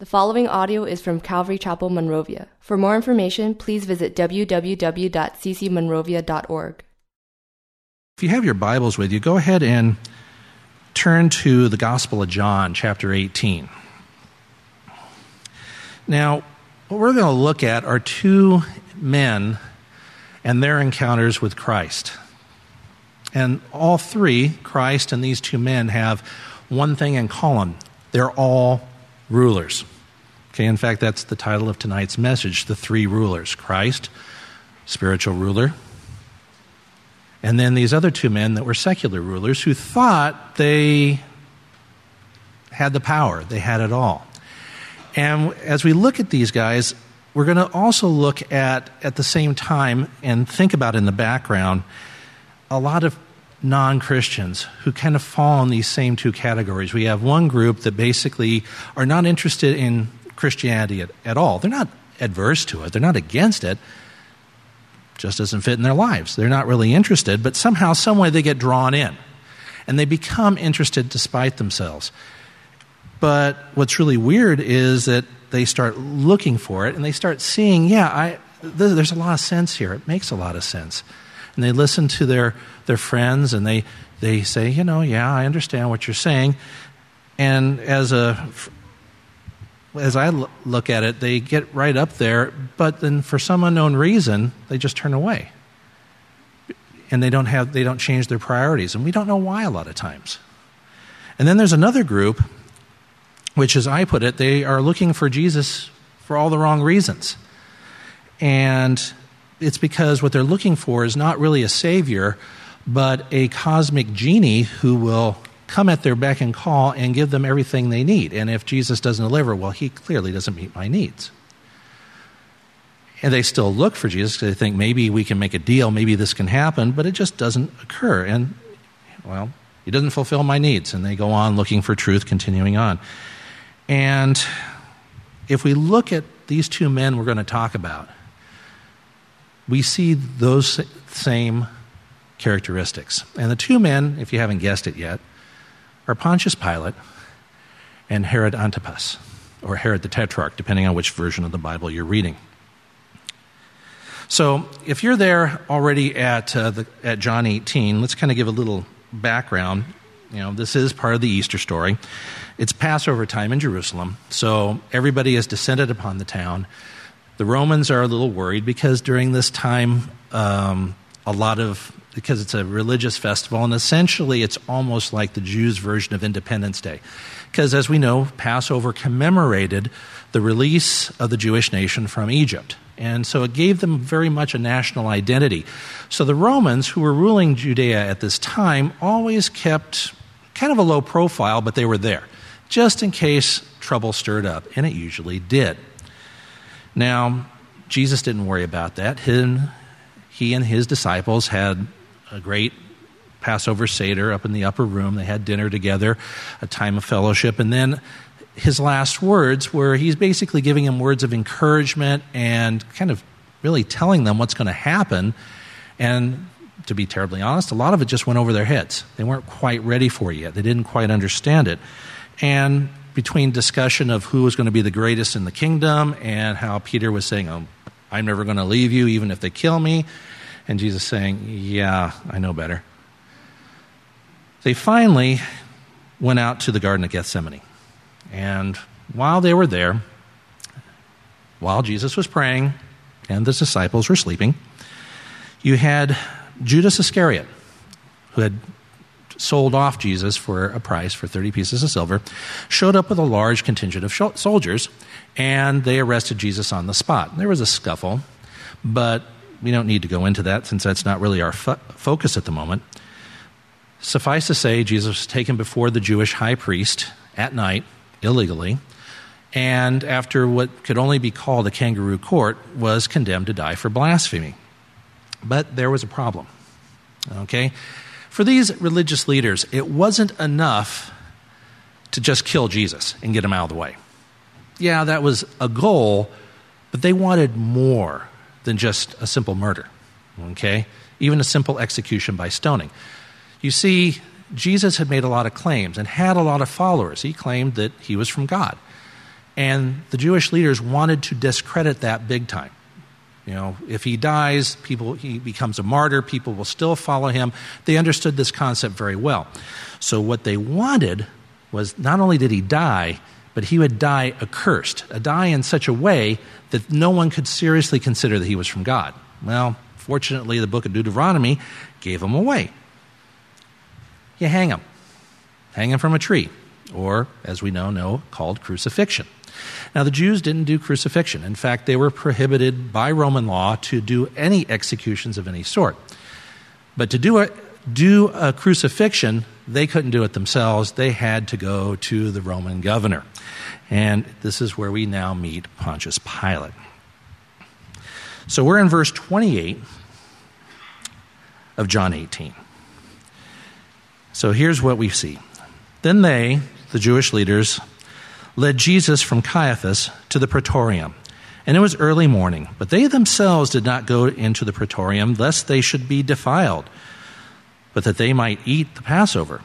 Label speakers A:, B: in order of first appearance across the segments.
A: The following audio is from Calvary Chapel, Monrovia. For more information, please visit www.ccmonrovia.org.
B: If you have your Bibles with you, go ahead and turn to the Gospel of John, chapter 18. Now, what we're going to look at are two men and their encounters with Christ. And all three, Christ and these two men, have one thing in common they're all rulers. Okay, in fact, that's the title of tonight's message the three rulers Christ, spiritual ruler, and then these other two men that were secular rulers who thought they had the power, they had it all. And as we look at these guys, we're going to also look at, at the same time, and think about in the background, a lot of non Christians who kind of fall in these same two categories. We have one group that basically are not interested in Christianity at, at all. They're not adverse to it, they're not against it. Just doesn't fit in their lives. They're not really interested, but somehow, someway, they get drawn in. And they become interested despite themselves. But what's really weird is that they start looking for it and they start seeing, yeah, I, there's a lot of sense here. It makes a lot of sense. And they listen to their, their friends and they, they say, you know, yeah, I understand what you're saying. And as a as I look at it, they get right up there, but then for some unknown reason, they just turn away. And they don't have they don't change their priorities, and we don't know why a lot of times. And then there's another group which as I put it, they are looking for Jesus for all the wrong reasons. And it's because what they're looking for is not really a savior, but a cosmic genie who will come at their beck and call and give them everything they need. And if Jesus doesn't deliver, well, he clearly doesn't meet my needs. And they still look for Jesus because they think maybe we can make a deal, maybe this can happen, but it just doesn't occur. And, well, he doesn't fulfill my needs. And they go on looking for truth, continuing on. And if we look at these two men we're going to talk about, we see those same characteristics. And the two men, if you haven't guessed it yet, are Pontius Pilate and Herod Antipas, or Herod the Tetrarch, depending on which version of the Bible you're reading. So, if you're there already at, uh, the, at John 18, let's kind of give a little background. You know, this is part of the Easter story. It's Passover time in Jerusalem, so everybody has descended upon the town. The Romans are a little worried because during this time, um, a lot of because it's a religious festival, and essentially it's almost like the Jews' version of Independence Day. Because as we know, Passover commemorated the release of the Jewish nation from Egypt. And so it gave them very much a national identity. So the Romans, who were ruling Judea at this time, always kept kind of a low profile, but they were there, just in case trouble stirred up, and it usually did. Now, Jesus didn't worry about that. Him, he and his disciples had a great Passover Seder up in the upper room. They had dinner together, a time of fellowship. And then his last words were he's basically giving them words of encouragement and kind of really telling them what's going to happen. And to be terribly honest, a lot of it just went over their heads. They weren't quite ready for it yet, they didn't quite understand it. And between discussion of who was going to be the greatest in the kingdom and how Peter was saying, oh, I'm never going to leave you even if they kill me and Jesus saying, Yeah, I know better. They finally went out to the Garden of Gethsemane. And while they were there, while Jesus was praying and the disciples were sleeping, you had Judas Iscariot, who had sold off Jesus for a price for 30 pieces of silver, showed up with a large contingent of soldiers, and they arrested Jesus on the spot. There was a scuffle, but we don't need to go into that since that's not really our fo- focus at the moment. Suffice to say, Jesus was taken before the Jewish high priest at night, illegally, and after what could only be called a kangaroo court, was condemned to die for blasphemy. But there was a problem. Okay? For these religious leaders, it wasn't enough to just kill Jesus and get him out of the way. Yeah, that was a goal, but they wanted more than just a simple murder, okay? Even a simple execution by stoning. You see, Jesus had made a lot of claims and had a lot of followers. He claimed that he was from God. And the Jewish leaders wanted to discredit that big time. You know, if he dies, people he becomes a martyr, people will still follow him. They understood this concept very well. So what they wanted was not only did he die, but he would die accursed, a die in such a way that no one could seriously consider that he was from God. Well, fortunately, the book of Deuteronomy gave him away. You hang him, hang him from a tree, or, as we now know called crucifixion. Now, the Jews didn't do crucifixion. In fact, they were prohibited by Roman law to do any executions of any sort. But to do a, do a crucifixion, they couldn't do it themselves. They had to go to the Roman governor. And this is where we now meet Pontius Pilate. So we're in verse 28 of John 18. So here's what we see. Then they, the Jewish leaders, led Jesus from Caiaphas to the praetorium. And it was early morning, but they themselves did not go into the praetorium, lest they should be defiled, but that they might eat the Passover.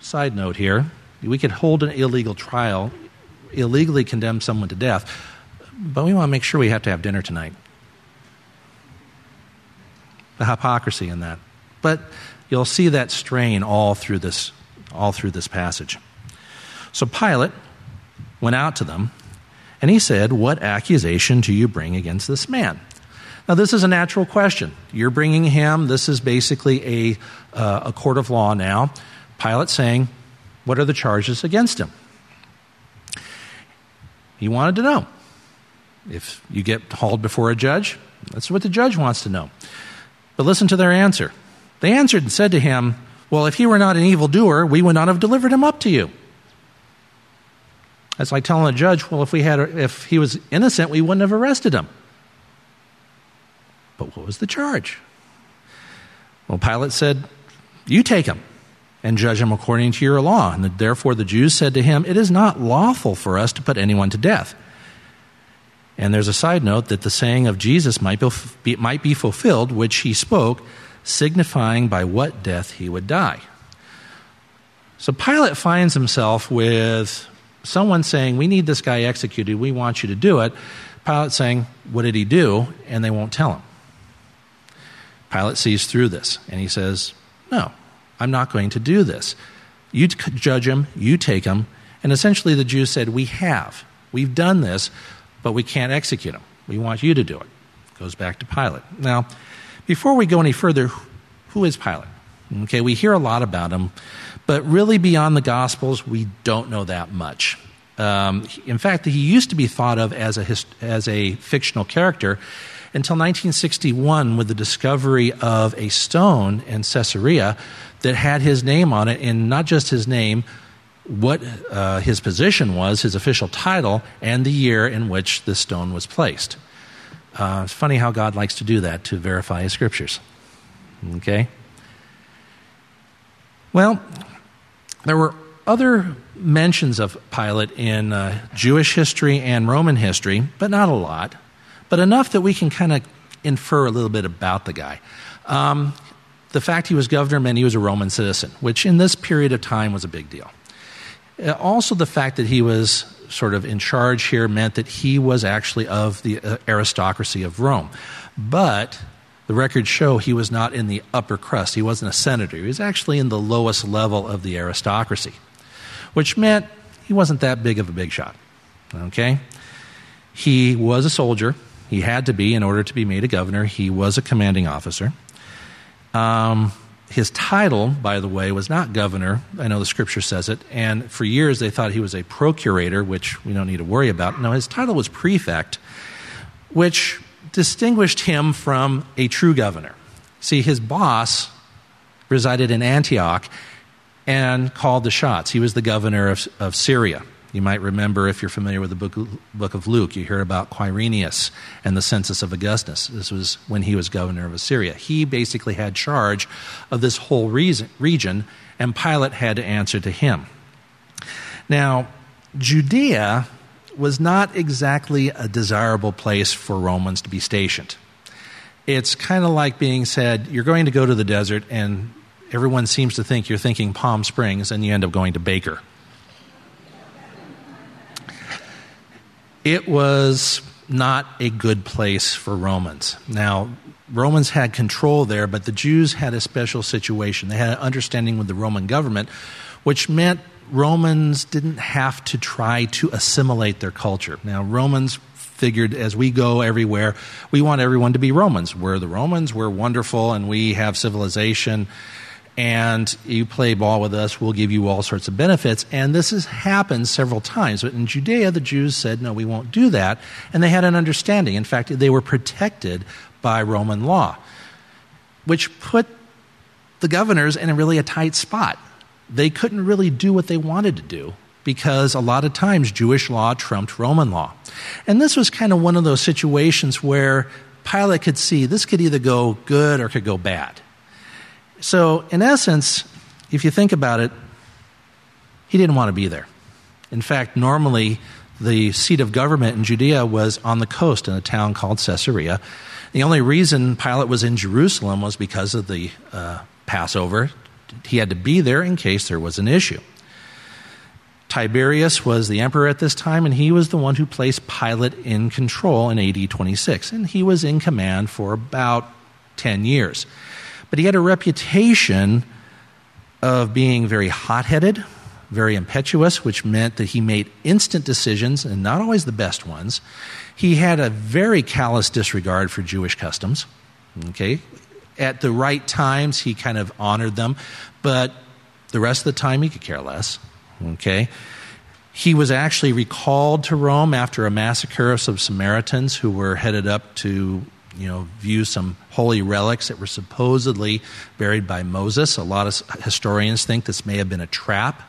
B: Side note here we could hold an illegal trial, illegally condemn someone to death, but we want to make sure we have to have dinner tonight. The hypocrisy in that. But you'll see that strain all through this, all through this passage. So Pilate went out to them, and he said, What accusation do you bring against this man? Now, this is a natural question. You're bringing him, this is basically a, uh, a court of law now. Pilate saying, What are the charges against him? He wanted to know. If you get hauled before a judge, that's what the judge wants to know. But listen to their answer. They answered and said to him, Well, if he were not an evildoer, we would not have delivered him up to you. That's like telling a judge, well, if, we had, if he was innocent, we wouldn't have arrested him. But what was the charge? Well, Pilate said, You take him and judge him according to your law. And therefore the Jews said to him, It is not lawful for us to put anyone to death. And there's a side note that the saying of Jesus might be, might be fulfilled, which he spoke, signifying by what death he would die. So Pilate finds himself with someone saying, We need this guy executed, we want you to do it. Pilate saying, What did he do? And they won't tell him. Pilate sees through this and he says, No, I'm not going to do this. You judge him, you take him. And essentially the Jews said, We have. We've done this, but we can't execute him. We want you to do it. Goes back to Pilate. Now, before we go any further, who is Pilate? Okay, we hear a lot about him. But really, beyond the Gospels, we don't know that much. Um, in fact, he used to be thought of as a, as a fictional character until 1961 with the discovery of a stone in Caesarea that had his name on it, and not just his name, what uh, his position was, his official title, and the year in which the stone was placed. Uh, it's funny how God likes to do that to verify his scriptures. Okay? Well, there were other mentions of Pilate in uh, Jewish history and Roman history, but not a lot, but enough that we can kind of infer a little bit about the guy. Um, the fact he was governor meant he was a Roman citizen, which in this period of time was a big deal. Uh, also, the fact that he was sort of in charge here meant that he was actually of the uh, aristocracy of Rome. But the records show he was not in the upper crust. He wasn't a senator. He was actually in the lowest level of the aristocracy, which meant he wasn't that big of a big shot. Okay? He was a soldier. He had to be in order to be made a governor. He was a commanding officer. Um, his title, by the way, was not governor. I know the scripture says it. And for years they thought he was a procurator, which we don't need to worry about. No, his title was prefect, which distinguished him from a true governor. See, his boss resided in Antioch and called the shots. He was the governor of, of Syria. You might remember, if you're familiar with the book, book of Luke, you hear about Quirinius and the census of Augustus. This was when he was governor of Assyria. He basically had charge of this whole region, and Pilate had to answer to him. Now, Judea was not exactly a desirable place for Romans to be stationed. It's kind of like being said, you're going to go to the desert, and everyone seems to think you're thinking Palm Springs, and you end up going to Baker. it was not a good place for Romans. Now, Romans had control there, but the Jews had a special situation. They had an understanding with the Roman government, which meant Romans didn't have to try to assimilate their culture. Now, Romans figured as we go everywhere, we want everyone to be Romans. We're the Romans, we're wonderful, and we have civilization. And you play ball with us, we'll give you all sorts of benefits. And this has happened several times. But in Judea, the Jews said, no, we won't do that. And they had an understanding. In fact, they were protected by Roman law, which put the governors in really a tight spot. They couldn't really do what they wanted to do because a lot of times Jewish law trumped Roman law. And this was kind of one of those situations where Pilate could see this could either go good or could go bad. So, in essence, if you think about it, he didn't want to be there. In fact, normally the seat of government in Judea was on the coast in a town called Caesarea. The only reason Pilate was in Jerusalem was because of the uh, Passover. He had to be there in case there was an issue. Tiberius was the emperor at this time, and he was the one who placed Pilate in control in AD 26. And he was in command for about 10 years. But he had a reputation of being very hot headed, very impetuous, which meant that he made instant decisions and not always the best ones. He had a very callous disregard for Jewish customs. Okay? At the right times, he kind of honored them, but the rest of the time, he could care less. Okay? He was actually recalled to Rome after a massacre of some Samaritans who were headed up to you know, view some holy relics that were supposedly buried by Moses. A lot of historians think this may have been a trap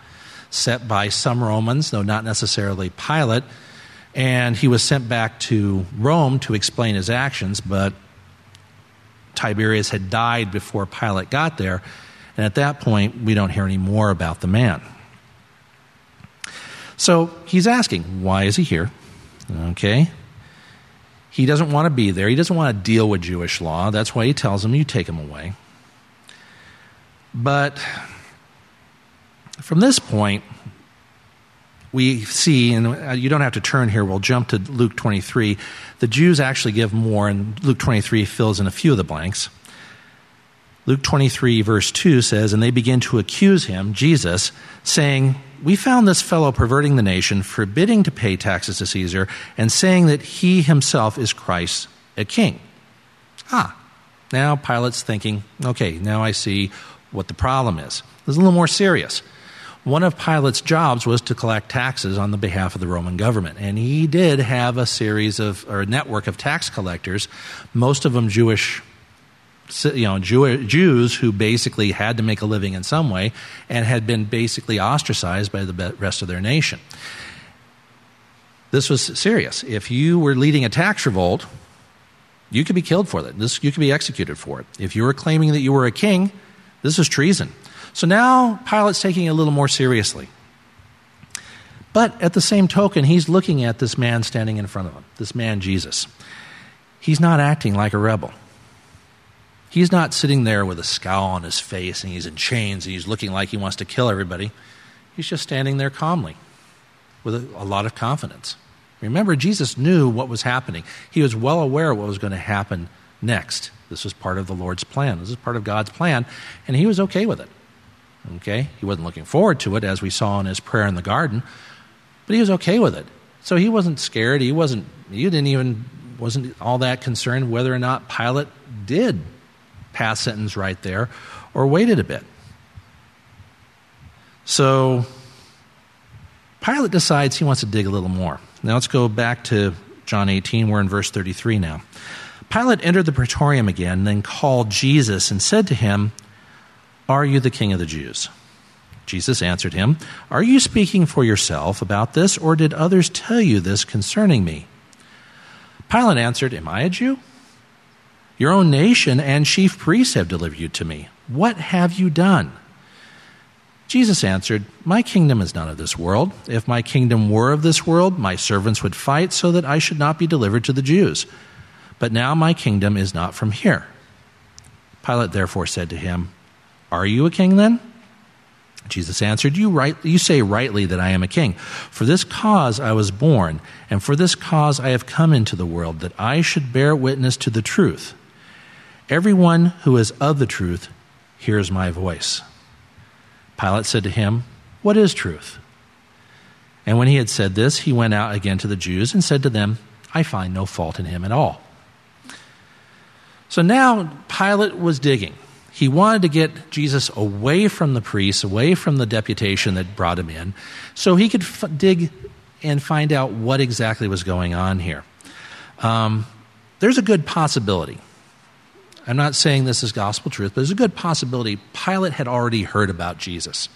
B: set by some Romans, though not necessarily Pilate. And he was sent back to Rome to explain his actions, but Tiberius had died before Pilate got there. And at that point, we don't hear any more about the man. So he's asking, why is he here? Okay. He doesn't want to be there. He doesn't want to deal with Jewish law. That's why he tells him, you take him away. But from this point, we see, and you don't have to turn here, we'll jump to Luke 23. The Jews actually give more, and Luke 23 fills in a few of the blanks. Luke 23, verse 2 says, And they begin to accuse him, Jesus, saying, We found this fellow perverting the nation, forbidding to pay taxes to Caesar, and saying that he himself is Christ, a king. Ah, now Pilate's thinking, okay, now I see what the problem is. This is a little more serious. One of Pilate's jobs was to collect taxes on the behalf of the Roman government, and he did have a series of, or a network of tax collectors, most of them Jewish you know, Jew, Jews who basically had to make a living in some way and had been basically ostracized by the rest of their nation. This was serious. If you were leading a tax revolt, you could be killed for that. This, you could be executed for it. If you were claiming that you were a king, this was treason. So now Pilate's taking it a little more seriously. But at the same token, he's looking at this man standing in front of him, this man Jesus. He's not acting like a rebel. He's not sitting there with a scowl on his face and he's in chains and he's looking like he wants to kill everybody. He's just standing there calmly with a, a lot of confidence. Remember, Jesus knew what was happening, he was well aware of what was going to happen next. This was part of the Lord's plan. This is part of God's plan, and he was okay with it. Okay? He wasn't looking forward to it, as we saw in his prayer in the garden, but he was okay with it. So he wasn't scared. He wasn't, he didn't even, wasn't all that concerned whether or not Pilate did pass sentence right there or waited a bit. So Pilate decides he wants to dig a little more. Now let's go back to John 18. We're in verse 33 now. Pilate entered the praetorium again, then called Jesus and said to him, Are you the king of the Jews? Jesus answered him, Are you speaking for yourself about this, or did others tell you this concerning me? Pilate answered, Am I a Jew? Your own nation and chief priests have delivered you to me. What have you done? Jesus answered, My kingdom is none of this world. If my kingdom were of this world, my servants would fight so that I should not be delivered to the Jews. But now my kingdom is not from here. Pilate therefore said to him, Are you a king then? Jesus answered, you, right, you say rightly that I am a king. For this cause I was born, and for this cause I have come into the world, that I should bear witness to the truth. Everyone who is of the truth hears my voice. Pilate said to him, What is truth? And when he had said this, he went out again to the Jews and said to them, I find no fault in him at all. So now Pilate was digging. He wanted to get Jesus away from the priests, away from the deputation that brought him in, so he could f- dig and find out what exactly was going on here. Um, there's a good possibility. I'm not saying this is gospel truth, but there's a good possibility Pilate had already heard about Jesus.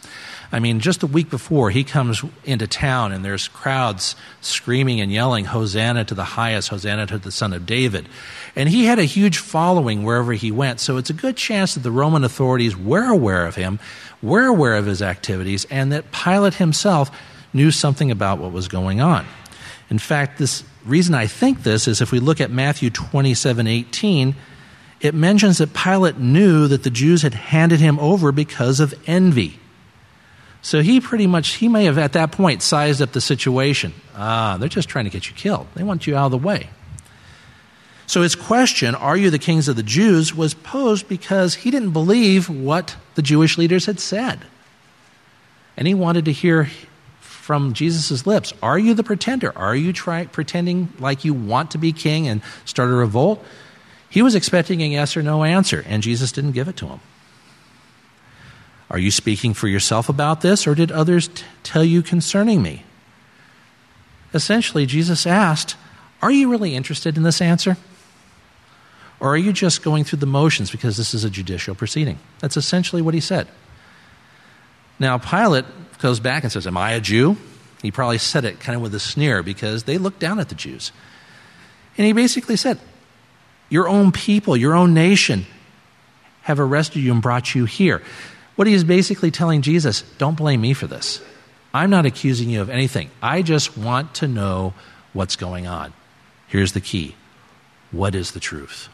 B: I mean, just a week before, he comes into town and there's crowds screaming and yelling, Hosanna to the highest, Hosanna to the Son of David. And he had a huge following wherever he went, so it's a good chance that the Roman authorities were aware of him, were aware of his activities, and that Pilate himself knew something about what was going on. In fact, this reason I think this is if we look at Matthew 27 18, it mentions that Pilate knew that the Jews had handed him over because of envy. So he pretty much, he may have at that point sized up the situation. Ah, they're just trying to get you killed. They want you out of the way. So his question, Are you the kings of the Jews? was posed because he didn't believe what the Jewish leaders had said. And he wanted to hear from Jesus' lips Are you the pretender? Are you try, pretending like you want to be king and start a revolt? He was expecting a yes or no answer, and Jesus didn't give it to him. Are you speaking for yourself about this, or did others t- tell you concerning me? Essentially, Jesus asked, Are you really interested in this answer? Or are you just going through the motions because this is a judicial proceeding? That's essentially what he said. Now, Pilate goes back and says, Am I a Jew? He probably said it kind of with a sneer because they looked down at the Jews. And he basically said, Your own people, your own nation have arrested you and brought you here. What he is basically telling Jesus, don't blame me for this. I'm not accusing you of anything. I just want to know what's going on. Here's the key what is the truth?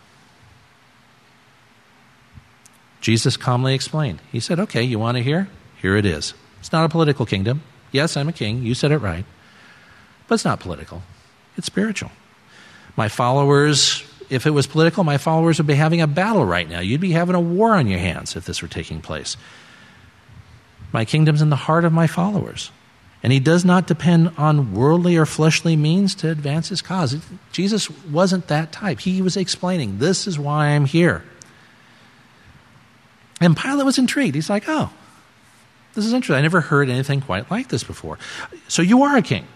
B: Jesus calmly explained. He said, Okay, you want to hear? Here it is. It's not a political kingdom. Yes, I'm a king. You said it right. But it's not political, it's spiritual. My followers, if it was political, my followers would be having a battle right now. You'd be having a war on your hands if this were taking place. My kingdom's in the heart of my followers. And he does not depend on worldly or fleshly means to advance his cause. Jesus wasn't that type. He was explaining, This is why I'm here. And Pilate was intrigued. He's like, Oh, this is interesting. I never heard anything quite like this before. So you are a king.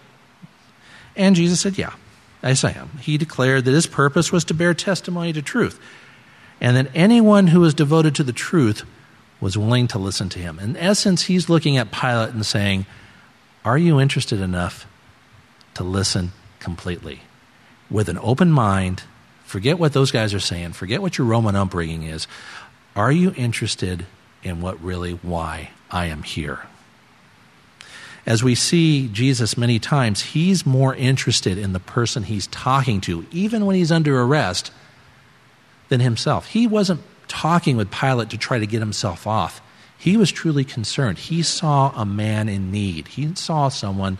B: And Jesus said, Yeah, I am. He declared that his purpose was to bear testimony to truth, and that anyone who was devoted to the truth was willing to listen to him. In essence, he's looking at Pilate and saying, Are you interested enough to listen completely? With an open mind, forget what those guys are saying, forget what your Roman upbringing is. Are you interested in what really, why I am here? As we see Jesus many times, he's more interested in the person he's talking to, even when he's under arrest, than himself. He wasn't talking with Pilate to try to get himself off. He was truly concerned. He saw a man in need, he saw someone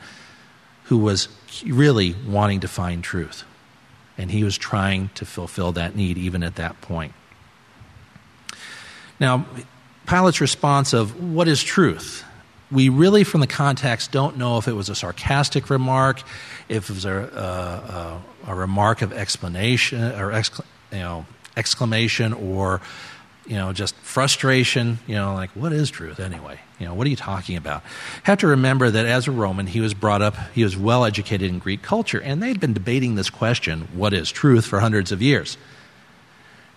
B: who was really wanting to find truth. And he was trying to fulfill that need even at that point. Now, Pilate's response of what is truth? We really, from the context, don't know if it was a sarcastic remark, if it was a, a, a remark of explanation or you know, exclamation or you know just frustration you know like what is truth anyway? You know what are you talking about? Have to remember that as a roman he was brought up he was well educated in greek culture and they'd been debating this question what is truth for hundreds of years.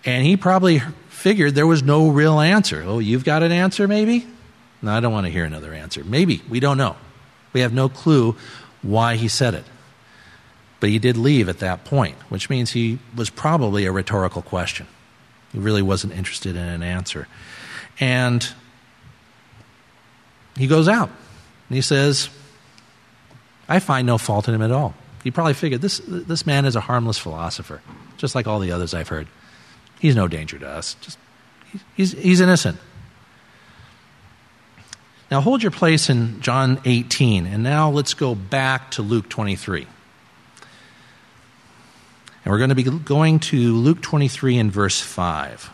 B: And he probably figured there was no real answer. Oh you've got an answer maybe no i don't want to hear another answer maybe we don't know we have no clue why he said it but he did leave at that point, which means he was probably a rhetorical question. He really wasn't interested in an answer. And he goes out and he says, I find no fault in him at all. He probably figured this, this man is a harmless philosopher, just like all the others I've heard. He's no danger to us. Just, he's, he's innocent. Now hold your place in John 18, and now let's go back to Luke 23. And we're going to be going to Luke 23 and verse 5.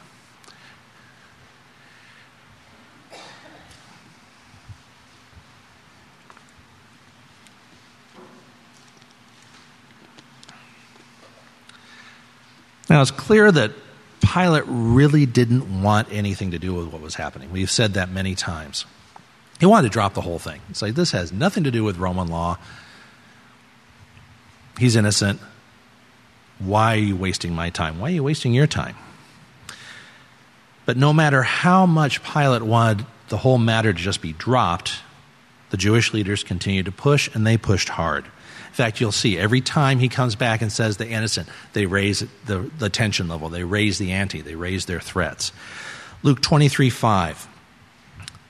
B: Now, it's clear that Pilate really didn't want anything to do with what was happening. We've said that many times. He wanted to drop the whole thing. It's like, this has nothing to do with Roman law. He's innocent. Why are you wasting my time? Why are you wasting your time? But no matter how much Pilate wanted the whole matter to just be dropped, the Jewish leaders continued to push, and they pushed hard. In fact, you'll see every time he comes back and says the innocent, they raise the, the tension level, they raise the ante, they raise their threats. Luke 23 5.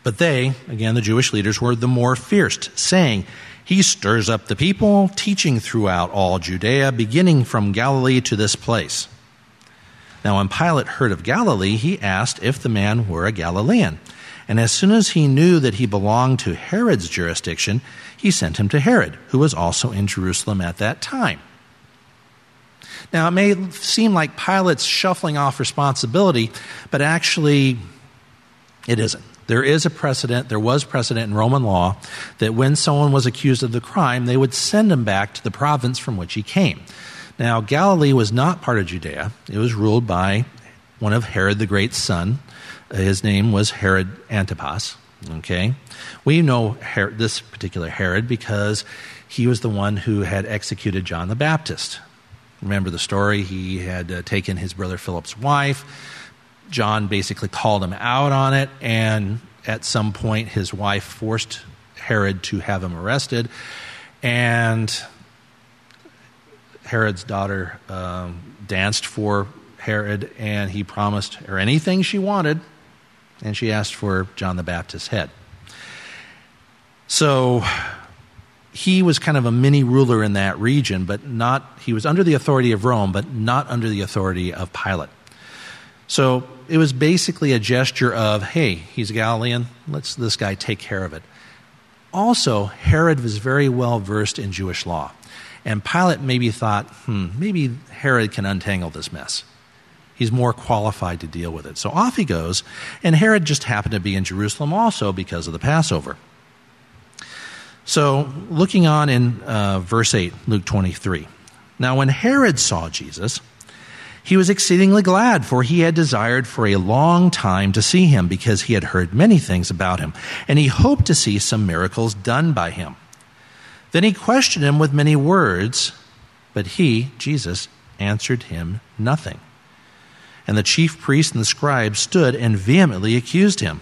B: But they, again, the Jewish leaders, were the more fierce, saying, He stirs up the people, teaching throughout all Judea, beginning from Galilee to this place. Now, when Pilate heard of Galilee, he asked if the man were a Galilean. And as soon as he knew that he belonged to Herod's jurisdiction, he sent him to Herod, who was also in Jerusalem at that time. Now, it may seem like Pilate's shuffling off responsibility, but actually, it isn't. There is a precedent, there was precedent in Roman law that when someone was accused of the crime, they would send him back to the province from which he came. Now, Galilee was not part of Judea, it was ruled by one of Herod the Great's son. His name was Herod Antipas. Okay? We know Herod, this particular Herod because he was the one who had executed John the Baptist. Remember the story? He had uh, taken his brother Philip's wife John basically called him out on it, and at some point, his wife forced Herod to have him arrested. And Herod's daughter um, danced for Herod, and he promised her anything she wanted, and she asked for John the Baptist's head. So he was kind of a mini ruler in that region, but not, he was under the authority of Rome, but not under the authority of Pilate. So it was basically a gesture of, hey, he's a Galilean, let's this guy take care of it. Also, Herod was very well versed in Jewish law. And Pilate maybe thought, hmm, maybe Herod can untangle this mess. He's more qualified to deal with it. So off he goes, and Herod just happened to be in Jerusalem also because of the Passover. So, looking on in uh, verse 8, Luke 23. Now, when Herod saw Jesus, he was exceedingly glad, for he had desired for a long time to see him, because he had heard many things about him, and he hoped to see some miracles done by him. Then he questioned him with many words, but he, Jesus, answered him nothing. And the chief priests and the scribes stood and vehemently accused him.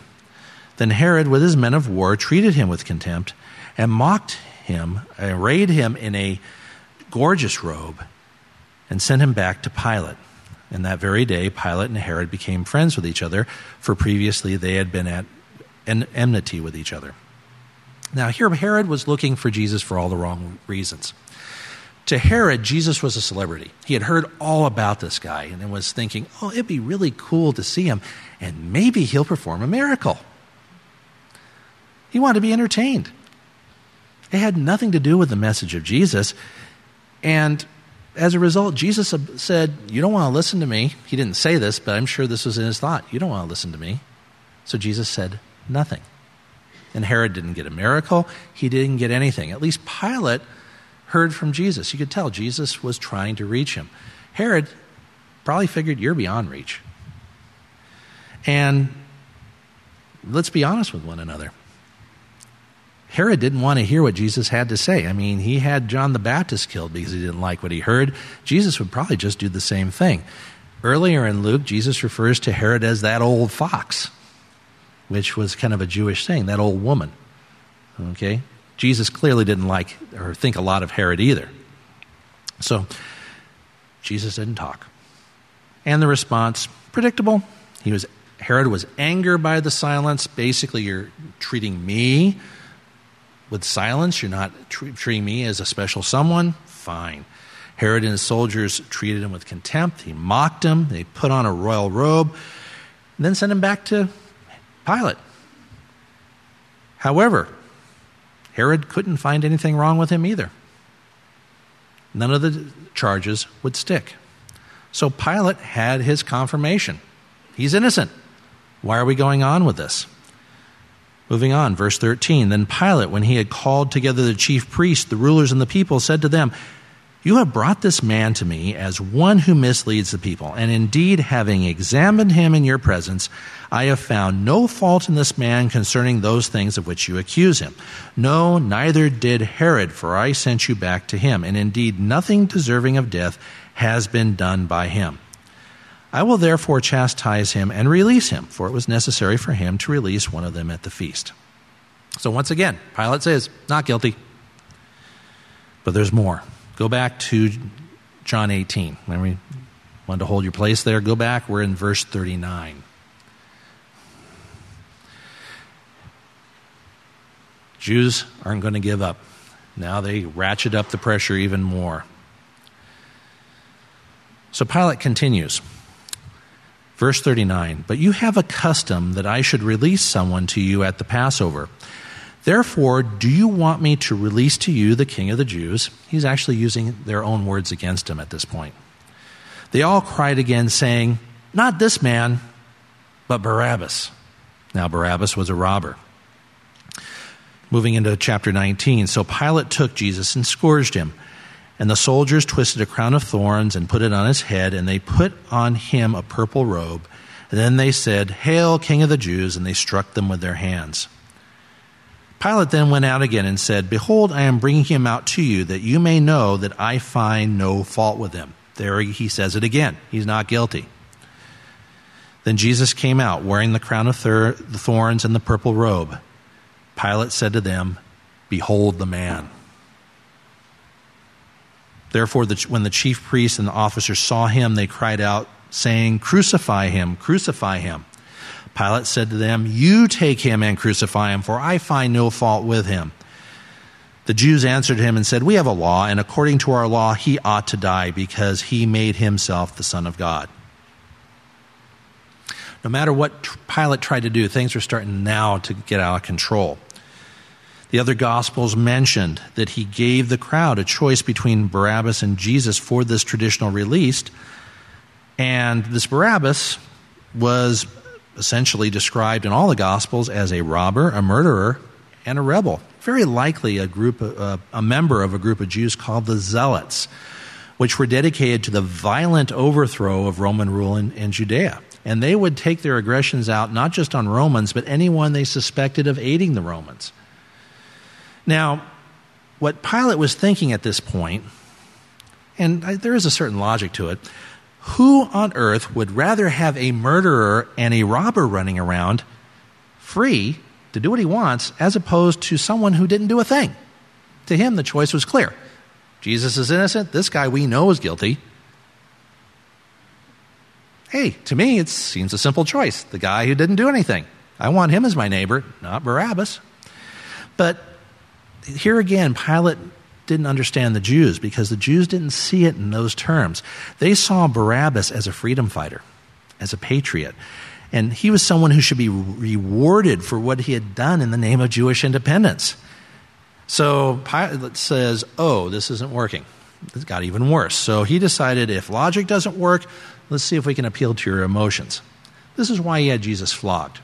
B: Then Herod, with his men of war, treated him with contempt, and mocked him, arrayed him in a gorgeous robe, and sent him back to Pilate. And that very day, Pilate and Herod became friends with each other, for previously they had been at enmity with each other. Now, here Herod was looking for Jesus for all the wrong reasons. To Herod, Jesus was a celebrity. He had heard all about this guy and was thinking, oh, it'd be really cool to see him, and maybe he'll perform a miracle. He wanted to be entertained. It had nothing to do with the message of Jesus. And as a result, Jesus said, You don't want to listen to me. He didn't say this, but I'm sure this was in his thought. You don't want to listen to me. So Jesus said nothing. And Herod didn't get a miracle, he didn't get anything. At least Pilate heard from Jesus. You could tell Jesus was trying to reach him. Herod probably figured, You're beyond reach. And let's be honest with one another. Herod didn't want to hear what Jesus had to say. I mean, he had John the Baptist killed because he didn't like what he heard. Jesus would probably just do the same thing. Earlier in Luke, Jesus refers to Herod as that old fox, which was kind of a Jewish thing, that old woman. Okay? Jesus clearly didn't like or think a lot of Herod either. So, Jesus didn't talk. And the response, predictable. He was Herod was angered by the silence. Basically, you're treating me with silence. You're not treating me as a special someone. Fine. Herod and his soldiers treated him with contempt. He mocked him. They put on a royal robe, and then sent him back to Pilate. However, Herod couldn't find anything wrong with him either. None of the charges would stick. So Pilate had his confirmation. He's innocent. Why are we going on with this? Moving on, verse 13. Then Pilate, when he had called together the chief priests, the rulers, and the people, said to them, you have brought this man to me as one who misleads the people. And indeed, having examined him in your presence, I have found no fault in this man concerning those things of which you accuse him. No, neither did Herod, for I sent you back to him. And indeed, nothing deserving of death has been done by him. I will therefore chastise him and release him, for it was necessary for him to release one of them at the feast. So once again, Pilate says, not guilty. But there's more. Go back to John 18. When we wanted to hold your place there, go back. We're in verse 39. Jews aren't going to give up. Now they ratchet up the pressure even more. So Pilate continues. Verse 39 But you have a custom that I should release someone to you at the Passover. Therefore, do you want me to release to you the king of the Jews? He's actually using their own words against him at this point. They all cried again, saying, Not this man, but Barabbas. Now, Barabbas was a robber. Moving into chapter 19. So Pilate took Jesus and scourged him. And the soldiers twisted a crown of thorns and put it on his head, and they put on him a purple robe. And then they said, Hail, King of the Jews! And they struck them with their hands. Pilate then went out again and said, Behold, I am bringing him out to you, that you may know that I find no fault with him. There he says it again. He's not guilty. Then Jesus came out, wearing the crown of thorns and the purple robe. Pilate said to them, Behold the man. Therefore, the, when the chief priests and the officers saw him, they cried out, saying, Crucify him, crucify him. Pilate said to them, You take him and crucify him, for I find no fault with him. The Jews answered him and said, We have a law, and according to our law, he ought to die because he made himself the Son of God. No matter what Pilate tried to do, things were starting now to get out of control. The other Gospels mentioned that he gave the crowd a choice between Barabbas and Jesus for this traditional release. And this Barabbas was essentially described in all the Gospels as a robber, a murderer, and a rebel. Very likely a group, uh, a member of a group of Jews called the Zealots, which were dedicated to the violent overthrow of Roman rule in, in Judea. And they would take their aggressions out not just on Romans, but anyone they suspected of aiding the Romans. Now, what Pilate was thinking at this point, and there is a certain logic to it, who on earth would rather have a murderer and a robber running around free to do what he wants as opposed to someone who didn't do a thing? To him, the choice was clear. Jesus is innocent. This guy we know is guilty. Hey, to me, it seems a simple choice. The guy who didn't do anything. I want him as my neighbor, not Barabbas. But here again, Pilate didn't understand the Jews because the Jews didn't see it in those terms. They saw Barabbas as a freedom fighter, as a patriot. And he was someone who should be rewarded for what he had done in the name of Jewish independence. So Pilate says, Oh, this isn't working. It got even worse. So he decided if logic doesn't work, let's see if we can appeal to your emotions. This is why he had Jesus flogged.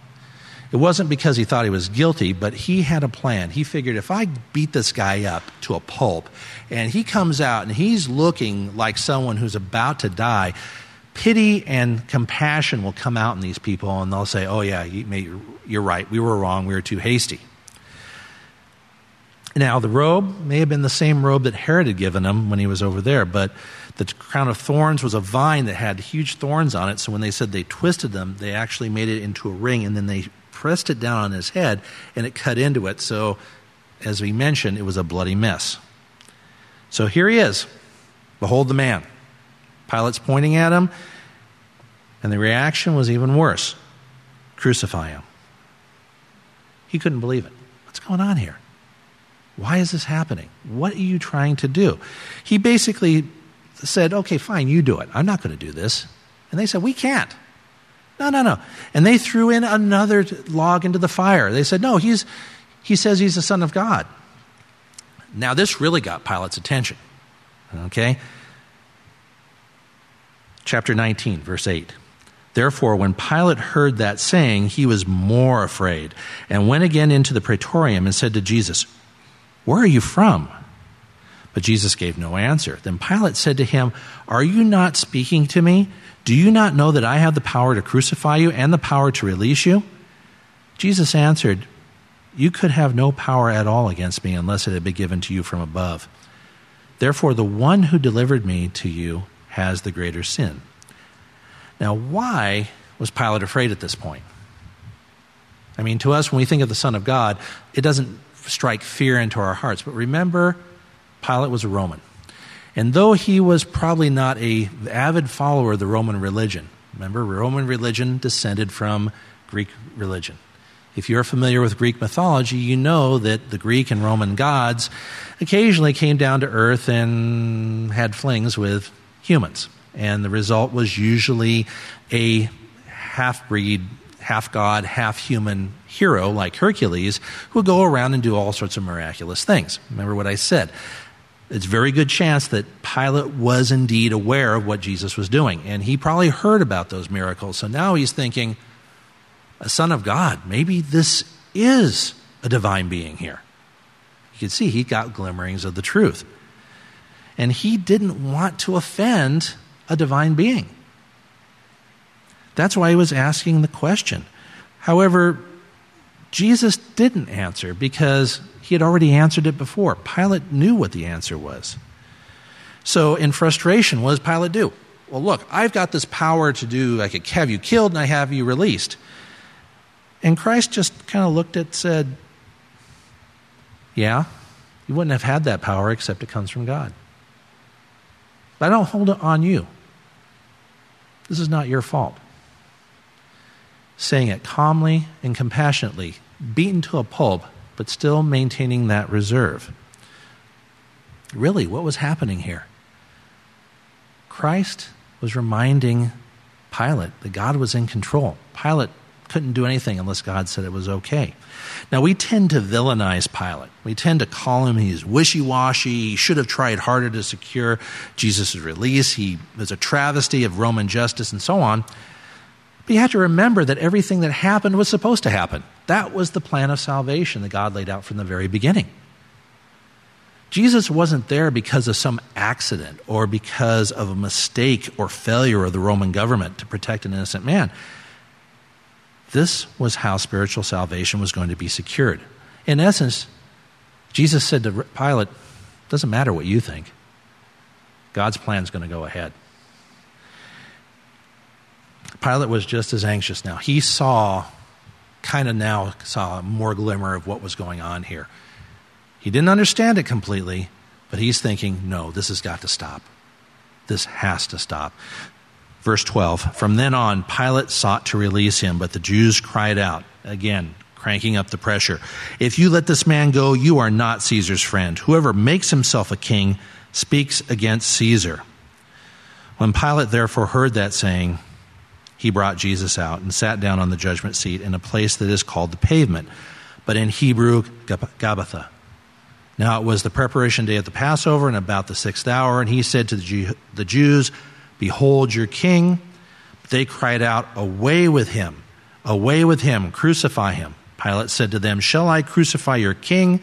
B: It wasn't because he thought he was guilty, but he had a plan. He figured if I beat this guy up to a pulp and he comes out and he's looking like someone who's about to die, pity and compassion will come out in these people and they'll say, Oh, yeah, you're right. We were wrong. We were too hasty. Now, the robe may have been the same robe that Herod had given him when he was over there, but the crown of thorns was a vine that had huge thorns on it. So when they said they twisted them, they actually made it into a ring and then they pressed it down on his head and it cut into it. So, as we mentioned, it was a bloody mess. So here he is. Behold the man. Pilate's pointing at him, and the reaction was even worse crucify him. He couldn't believe it. What's going on here? Why is this happening? What are you trying to do? He basically said, Okay, fine, you do it. I'm not going to do this. And they said, We can't. No, no, no. And they threw in another log into the fire. They said, no, he's, he says he's the Son of God. Now, this really got Pilate's attention. Okay? Chapter 19, verse 8. Therefore, when Pilate heard that saying, he was more afraid, and went again into the praetorium and said to Jesus, Where are you from? But Jesus gave no answer. Then Pilate said to him, Are you not speaking to me? Do you not know that I have the power to crucify you and the power to release you? Jesus answered, You could have no power at all against me unless it had been given to you from above. Therefore, the one who delivered me to you has the greater sin. Now, why was Pilate afraid at this point? I mean, to us, when we think of the Son of God, it doesn't strike fear into our hearts. But remember, Pilate was a Roman. And though he was probably not a avid follower of the Roman religion, remember, Roman religion descended from Greek religion. If you're familiar with Greek mythology, you know that the Greek and Roman gods occasionally came down to earth and had flings with humans. And the result was usually a half breed, half god, half human hero like Hercules who would go around and do all sorts of miraculous things. Remember what I said. It's very good chance that Pilate was indeed aware of what Jesus was doing. And he probably heard about those miracles. So now he's thinking, a son of God, maybe this is a divine being here. You can see he got glimmerings of the truth. And he didn't want to offend a divine being. That's why he was asking the question. However, Jesus didn't answer because he had already answered it before. Pilate knew what the answer was. So, in frustration, what does Pilate do? Well, look, I've got this power to do, I could have you killed and I have you released. And Christ just kind of looked at said, Yeah, you wouldn't have had that power except it comes from God. But I don't hold it on you. This is not your fault. Saying it calmly and compassionately, beaten to a pulp, but still maintaining that reserve. Really, what was happening here? Christ was reminding Pilate that God was in control. Pilate couldn't do anything unless God said it was okay. Now, we tend to villainize Pilate. We tend to call him he's wishy washy. He should have tried harder to secure Jesus' release. He was a travesty of Roman justice and so on. But you have to remember that everything that happened was supposed to happen. That was the plan of salvation that God laid out from the very beginning. Jesus wasn't there because of some accident or because of a mistake or failure of the Roman government to protect an innocent man. This was how spiritual salvation was going to be secured. In essence, Jesus said to Pilate, Doesn't matter what you think, God's plan is going to go ahead. Pilate was just as anxious now. He saw, kind of now, saw more glimmer of what was going on here. He didn't understand it completely, but he's thinking, no, this has got to stop. This has to stop. Verse 12 From then on, Pilate sought to release him, but the Jews cried out, again, cranking up the pressure If you let this man go, you are not Caesar's friend. Whoever makes himself a king speaks against Caesar. When Pilate therefore heard that saying, he brought Jesus out and sat down on the judgment seat in a place that is called the pavement, but in Hebrew, Gabbatha. Now it was the preparation day of the Passover and about the sixth hour, and he said to the Jews, Behold your king. They cried out, Away with him! Away with him! Crucify him! Pilate said to them, Shall I crucify your king?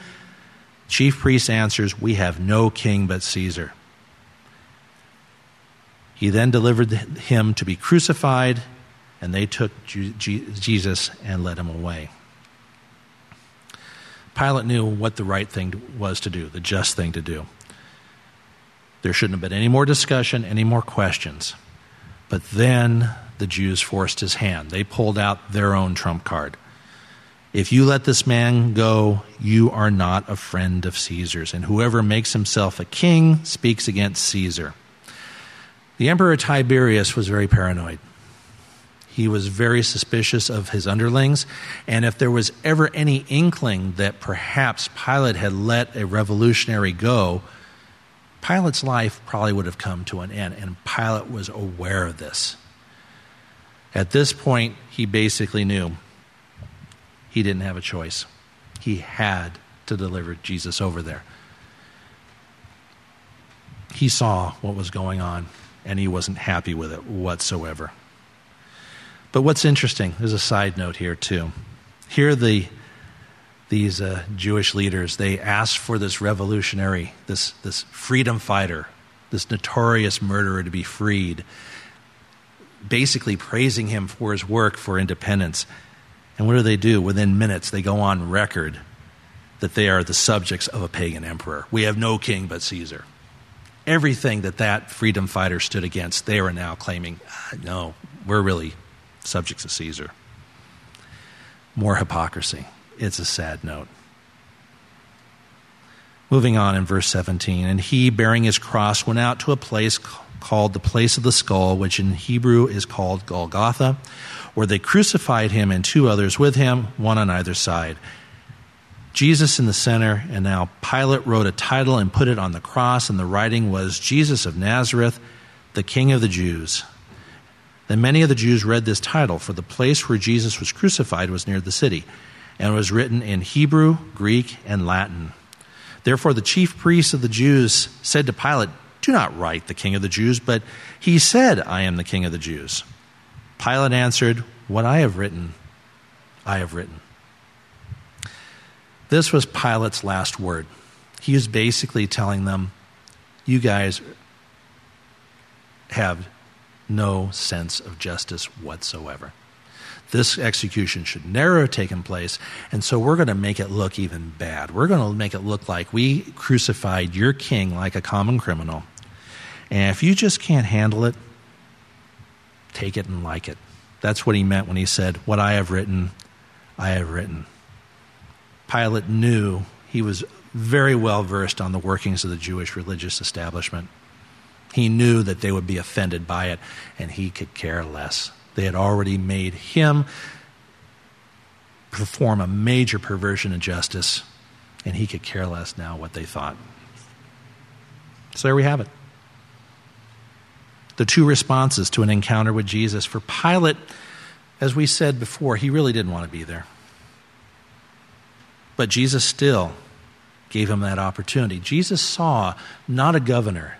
B: Chief priest answers, We have no king but Caesar. He then delivered him to be crucified, and they took Jesus and led him away. Pilate knew what the right thing was to do, the just thing to do. There shouldn't have been any more discussion, any more questions. But then the Jews forced his hand. They pulled out their own trump card. If you let this man go, you are not a friend of Caesar's, and whoever makes himself a king speaks against Caesar. The Emperor Tiberius was very paranoid. He was very suspicious of his underlings, and if there was ever any inkling that perhaps Pilate had let a revolutionary go, Pilate's life probably would have come to an end, and Pilate was aware of this. At this point, he basically knew he didn't have a choice. He had to deliver Jesus over there. He saw what was going on, and he wasn't happy with it whatsoever. But what's interesting, there's a side note here, too. Here, the, these uh, Jewish leaders, they asked for this revolutionary, this, this freedom fighter, this notorious murderer to be freed, basically praising him for his work for independence. And what do they do? Within minutes, they go on record that they are the subjects of a pagan emperor. We have no king but Caesar. Everything that that freedom fighter stood against, they are now claiming, ah, no, we're really subjects of Caesar. More hypocrisy. It's a sad note. Moving on in verse 17, and he, bearing his cross, went out to a place called the place of the skull, which in Hebrew is called Golgotha, where they crucified him and two others with him, one on either side. Jesus in the center, and now Pilate wrote a title and put it on the cross, and the writing was Jesus of Nazareth, the King of the Jews. Then many of the Jews read this title, for the place where Jesus was crucified was near the city, and was written in Hebrew, Greek, and Latin. Therefore, the chief priests of the Jews said to Pilate, Do not write the King of the Jews, but he said, I am the King of the Jews. Pilate answered, What I have written, I have written. This was Pilate's last word. He was basically telling them, You guys have no sense of justice whatsoever. This execution should never have taken place, and so we're going to make it look even bad. We're going to make it look like we crucified your king like a common criminal. And if you just can't handle it, take it and like it. That's what he meant when he said, What I have written, I have written. Pilate knew he was very well versed on the workings of the Jewish religious establishment. He knew that they would be offended by it, and he could care less. They had already made him perform a major perversion of justice, and he could care less now what they thought. So there we have it. The two responses to an encounter with Jesus. For Pilate, as we said before, he really didn't want to be there. But Jesus still gave him that opportunity. Jesus saw not a governor,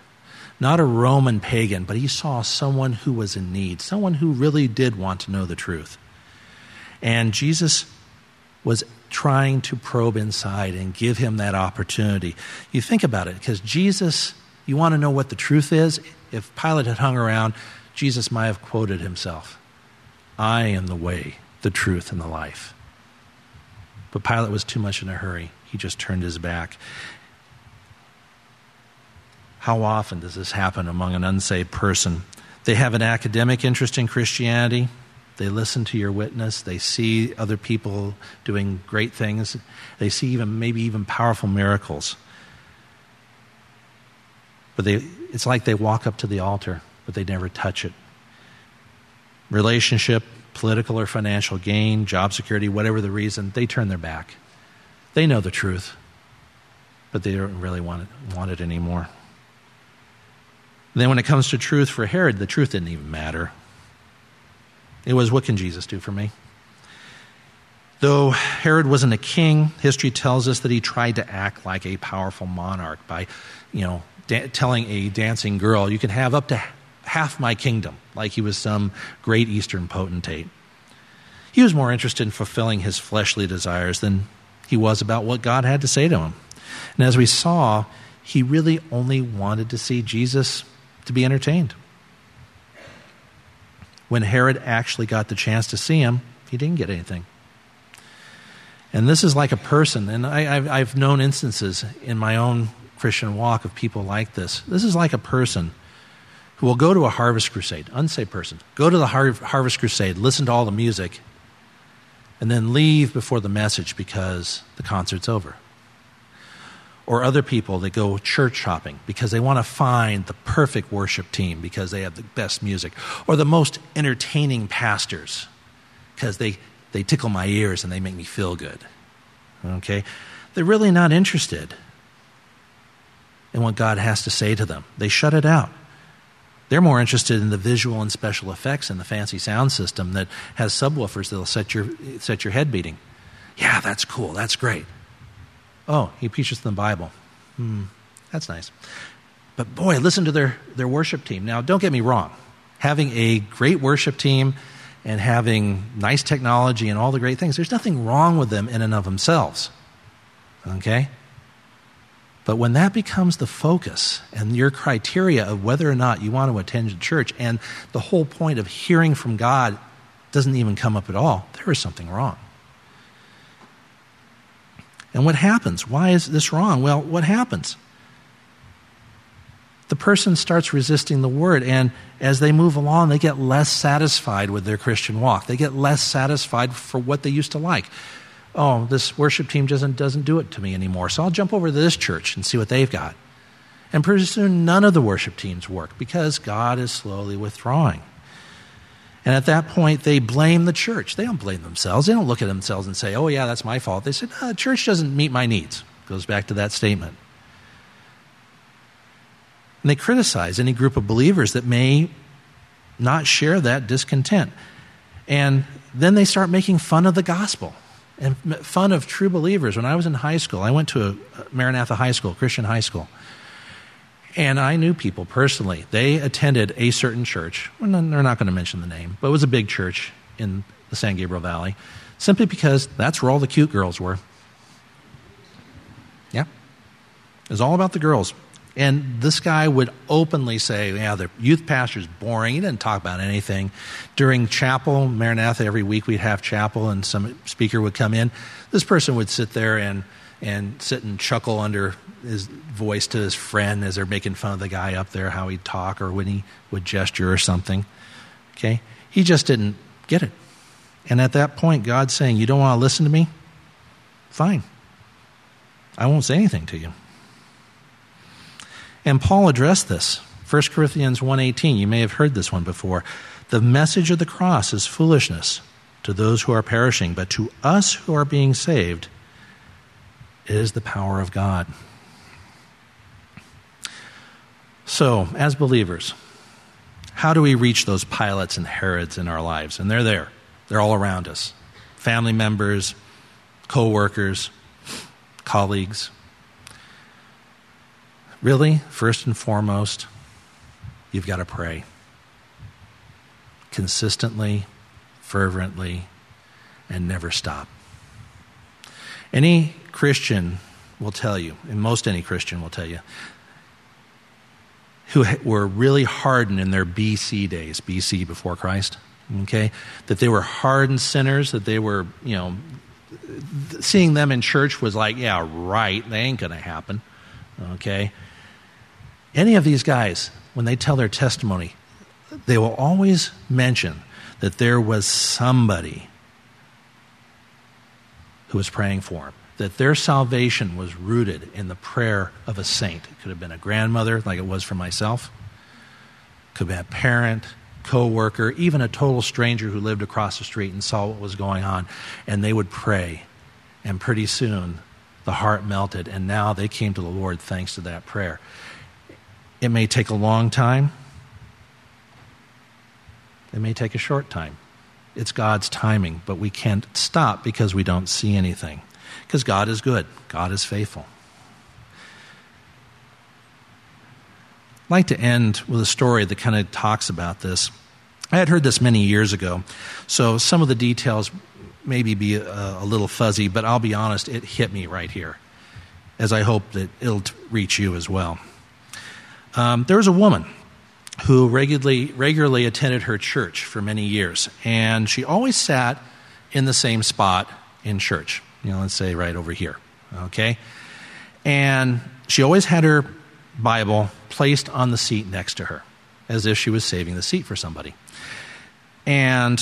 B: not a Roman pagan, but he saw someone who was in need, someone who really did want to know the truth. And Jesus was trying to probe inside and give him that opportunity. You think about it, because Jesus, you want to know what the truth is? If Pilate had hung around, Jesus might have quoted himself I am the way, the truth, and the life. But Pilate was too much in a hurry. He just turned his back. How often does this happen among an unsaved person? They have an academic interest in Christianity. They listen to your witness. They see other people doing great things. They see even maybe even powerful miracles. But they, it's like they walk up to the altar, but they never touch it. Relationship, political or financial gain, job security, whatever the reason, they turn their back. They know the truth, but they don't really want it, want it anymore. Then, when it comes to truth for Herod, the truth didn't even matter. It was, what can Jesus do for me? Though Herod wasn't a king, history tells us that he tried to act like a powerful monarch by, you know, da- telling a dancing girl, "You can have up to half my kingdom," like he was some great Eastern potentate. He was more interested in fulfilling his fleshly desires than he was about what God had to say to him. And as we saw, he really only wanted to see Jesus to be entertained. When Herod actually got the chance to see him, he didn't get anything. And this is like a person, and I, have known instances in my own Christian walk of people like this. This is like a person who will go to a harvest crusade, unsaved person, go to the har- harvest crusade, listen to all the music, and then leave before the message because the concert's over or other people that go church shopping because they want to find the perfect worship team because they have the best music, or the most entertaining pastors because they, they tickle my ears and they make me feel good. Okay? They're really not interested in what God has to say to them, they shut it out. They're more interested in the visual and special effects and the fancy sound system that has subwoofers that'll set your, set your head beating. Yeah, that's cool. That's great. Oh, he preaches the Bible. Hmm, that's nice. But boy, listen to their, their worship team. Now, don't get me wrong. Having a great worship team and having nice technology and all the great things, there's nothing wrong with them in and of themselves. Okay? But when that becomes the focus and your criteria of whether or not you want to attend a church and the whole point of hearing from God doesn't even come up at all, there is something wrong. And what happens? Why is this wrong? Well, what happens? The person starts resisting the word, and as they move along, they get less satisfied with their Christian walk. They get less satisfied for what they used to like. Oh, this worship team doesn't, doesn't do it to me anymore, so I'll jump over to this church and see what they've got. And pretty soon, none of the worship teams work because God is slowly withdrawing. And at that point, they blame the church. They don't blame themselves. They don't look at themselves and say, oh, yeah, that's my fault. They said, no, the church doesn't meet my needs. Goes back to that statement. And they criticize any group of believers that may not share that discontent. And then they start making fun of the gospel and fun of true believers. When I was in high school, I went to a Maranatha High School, Christian high school. And I knew people personally. They attended a certain church. Well, they're not going to mention the name, but it was a big church in the San Gabriel Valley, simply because that's where all the cute girls were. Yeah. It was all about the girls. And this guy would openly say, Yeah, the youth pastor's boring. He didn't talk about anything. During chapel, Maranatha, every week we'd have chapel, and some speaker would come in. This person would sit there and, and sit and chuckle under his voice to his friend as they're making fun of the guy up there, how he'd talk or when he would gesture or something. Okay? He just didn't get it. And at that point, God's saying, You don't want to listen to me? Fine. I won't say anything to you. And Paul addressed this. 1 Corinthians 1:18, you may have heard this one before. The message of the cross is foolishness to those who are perishing, but to us who are being saved, it is the power of God. So, as believers, how do we reach those Pilates and Herods in our lives? And they're there. They're all around us. Family members, co-workers, colleagues. Really, first and foremost, you've got to pray. Consistently, fervently, and never stop. Any Christian will tell you, and most any Christian will tell you, who were really hardened in their BC days, BC before Christ, okay? That they were hardened sinners, that they were, you know, seeing them in church was like, yeah, right, they ain't going to happen, okay? Any of these guys, when they tell their testimony, they will always mention that there was somebody who was praying for them that their salvation was rooted in the prayer of a saint. It could have been a grandmother, like it was for myself, could have been a parent, co worker, even a total stranger who lived across the street and saw what was going on. And they would pray. And pretty soon, the heart melted. And now they came to the Lord thanks to that prayer. It may take a long time, it may take a short time. It's God's timing, but we can't stop because we don't see anything because God is good, God is faithful. I'd like to end with a story that kind of talks about this. I had heard this many years ago, so some of the details maybe be a, a little fuzzy, but I'll be honest, it hit me right here, as I hope that it'll reach you as well. Um, there was a woman who regularly, regularly attended her church for many years, and she always sat in the same spot in church. You know, let's say right over here. Okay? And she always had her Bible placed on the seat next to her, as if she was saving the seat for somebody. And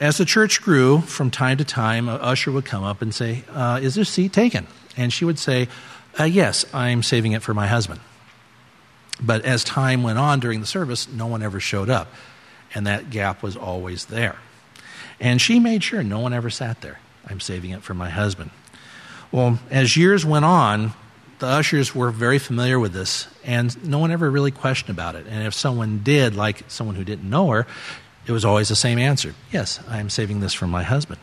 B: as the church grew, from time to time, an usher would come up and say, uh, Is this seat taken? And she would say, uh, Yes, I'm saving it for my husband. But as time went on during the service, no one ever showed up. And that gap was always there. And she made sure no one ever sat there. I'm saving it for my husband. Well, as years went on, the ushers were very familiar with this, and no one ever really questioned about it. And if someone did, like someone who didn't know her, it was always the same answer Yes, I'm saving this for my husband.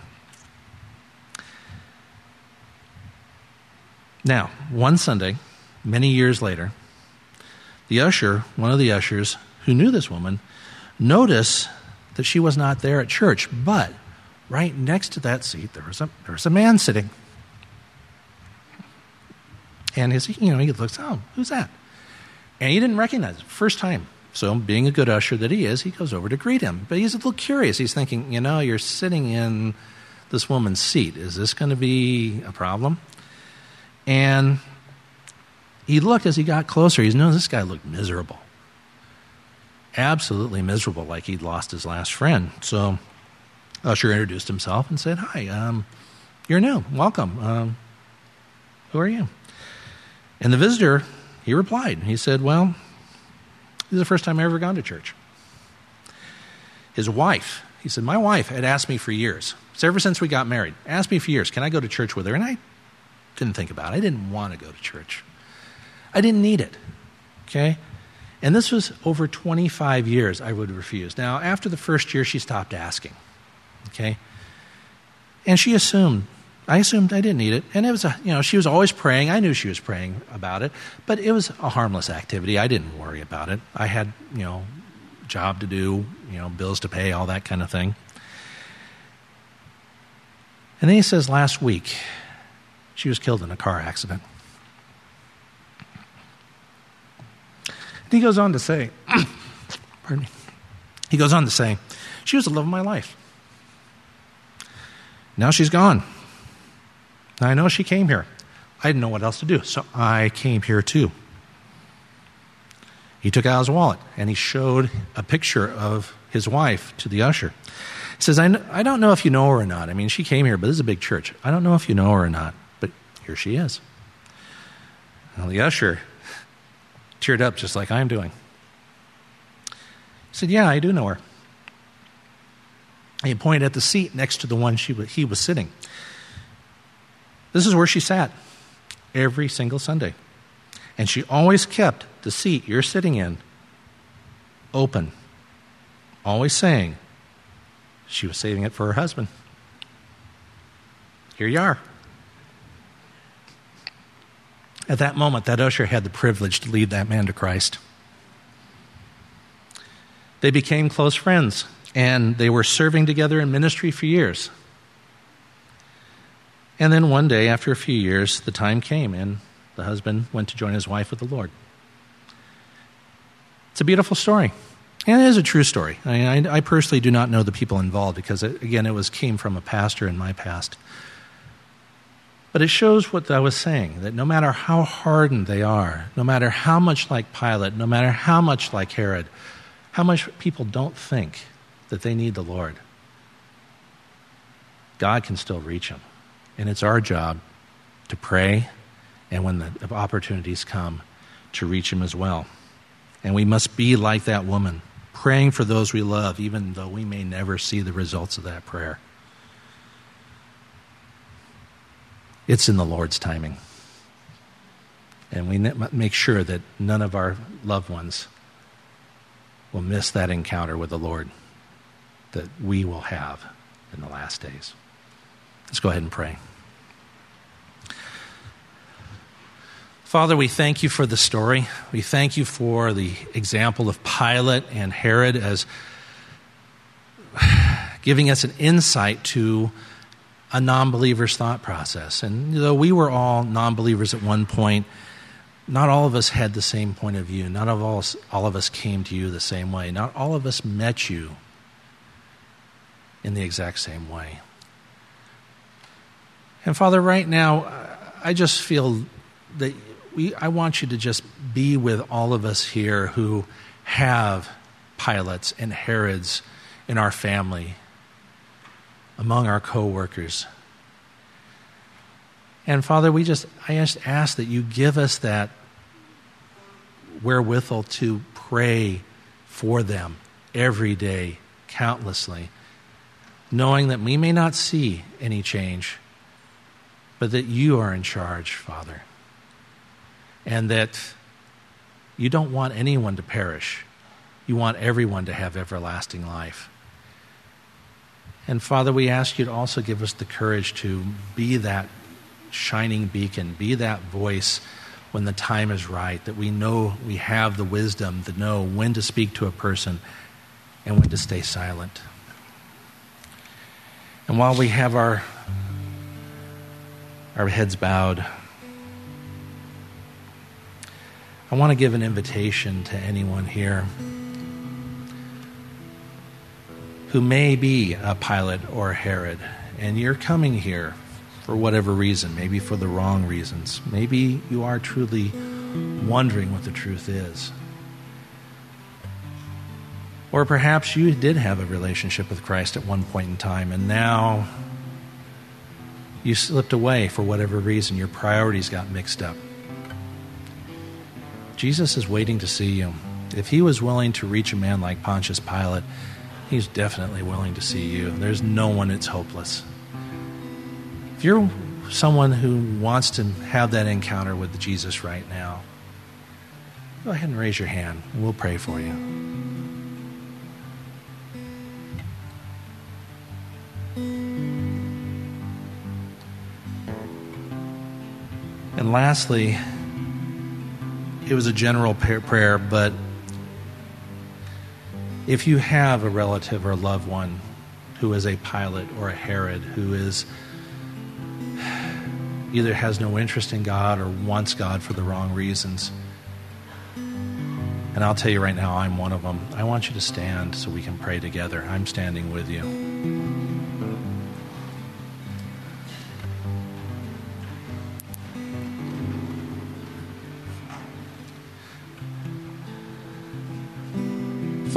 B: Now, one Sunday, many years later, the usher, one of the ushers who knew this woman, noticed that she was not there at church, but right next to that seat there was a, there was a man sitting. And his, you know, he looks, oh, who's that? And he didn't recognize it. First time. So, being a good usher that he is, he goes over to greet him. But he's a little curious. He's thinking, you know, you're sitting in this woman's seat. Is this going to be a problem? And he looked as he got closer. He's no, this guy looked miserable. Absolutely miserable, like he'd lost his last friend. So, Usher introduced himself and said, Hi, um, you're new. Welcome. Um, who are you? And the visitor, he replied. He said, Well, this is the first time I've ever gone to church. His wife, he said, My wife had asked me for years. So ever since we got married, asked me for years, can I go to church with her? And I didn't think about it. I didn't want to go to church. I didn't need it. Okay? And this was over 25 years I would refuse. Now, after the first year, she stopped asking. Okay? And she assumed I assumed I didn't need it. And it was, a, you know, she was always praying. I knew she was praying about it, but it was a harmless activity. I didn't worry about it. I had, you know, job to do, you know, bills to pay, all that kind of thing. And then he says last week, she was killed in a car accident. He goes on to say, pardon me, he goes on to say, she was the love of my life. Now she's gone. I know she came here. I didn't know what else to do, so I came here too. He took out his wallet and he showed a picture of his wife to the usher. He says, I, I don't know if you know her or not. I mean, she came here, but this is a big church. I don't know if you know her or not, but here she is. Now, the usher teared up just like I'm doing. He said, Yeah, I do know her. He pointed at the seat next to the one she, he was sitting. This is where she sat every single Sunday. And she always kept the seat you're sitting in open, always saying she was saving it for her husband. Here you are. At that moment, that usher had the privilege to lead that man to Christ. They became close friends, and they were serving together in ministry for years. And then one day, after a few years, the time came and the husband went to join his wife with the Lord. It's a beautiful story. And it is a true story. I, I, personally do not know the people involved because, it, again, it was came from a pastor in my past. But it shows what I was saying that no matter how hardened they are, no matter how much like Pilate, no matter how much like Herod, how much people don't think that they need the Lord, God can still reach them. And it's our job to pray, and when the opportunities come, to reach Him as well. And we must be like that woman, praying for those we love, even though we may never see the results of that prayer. It's in the Lord's timing. And we make sure that none of our loved ones will miss that encounter with the Lord that we will have in the last days. Let's go ahead and pray. Father, we thank you for the story. We thank you for the example of Pilate and Herod as giving us an insight to a non believer's thought process. And though we were all non believers at one point, not all of us had the same point of view. Not of all, all of us came to you the same way. Not all of us met you in the exact same way. And Father, right now, I just feel that we, I want you to just be with all of us here who have Pilates and Herods in our family, among our coworkers. And Father, we just I just ask that you give us that wherewithal to pray for them every day, countlessly, knowing that we may not see any change, but that you are in charge, Father and that you don't want anyone to perish. You want everyone to have everlasting life. And Father, we ask you to also give us the courage to be that shining beacon, be that voice when the time is right, that we know we have the wisdom to know when to speak to a person and when to stay silent. And while we have our, our heads bowed, I want to give an invitation to anyone here who may be a Pilate or Herod, and you're coming here for whatever reason, maybe for the wrong reasons. Maybe you are truly wondering what the truth is. Or perhaps you did have a relationship with Christ at one point in time, and now you slipped away for whatever reason. Your priorities got mixed up. Jesus is waiting to see you. If he was willing to reach a man like Pontius Pilate, he's definitely willing to see you. There's no one that's hopeless. If you're someone who wants to have that encounter with Jesus right now, go ahead and raise your hand and we'll pray for you. And lastly, it was a general prayer, but if you have a relative or loved one who is a Pilate or a Herod who is either has no interest in God or wants God for the wrong reasons. And I'll tell you right now, I'm one of them. I want you to stand so we can pray together. I'm standing with you.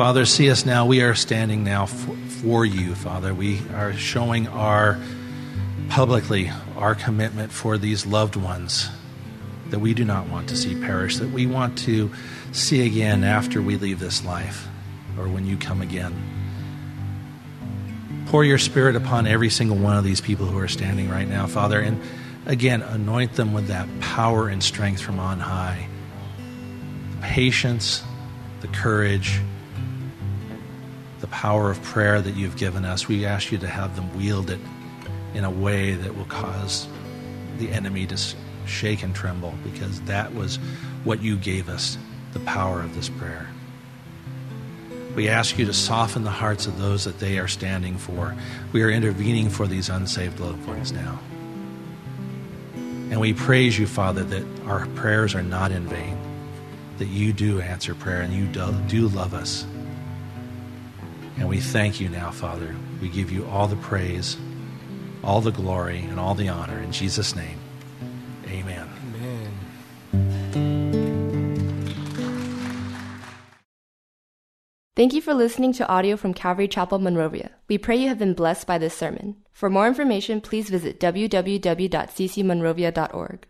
B: Father, see us now. We are standing now for, for you, Father. We are showing our publicly our commitment for these loved ones that we do not want to see perish, that we want to see again after we leave this life or when you come again. Pour your spirit upon every single one of these people who are standing right now, Father, and again, anoint them with that power and strength from on high. The patience, the courage, power of prayer that you've given us. We ask you to have them wield it in a way that will cause the enemy to shake and tremble because that was what you gave us the power of this prayer. We ask you to soften the hearts of those that they are standing for. We are intervening for these unsaved loved ones now. And we praise you, Father, that our prayers are not in vain, that you do answer prayer and you do, do love us. And we thank you now, Father. We give you all the praise all the glory and all the honor. In Jesus' name, amen.
A: Amen. Thank you for listening to audio from Calvary Chapel, Monrovia. We pray you have been blessed by this sermon. For more information, please visit www.ccmonrovia.org.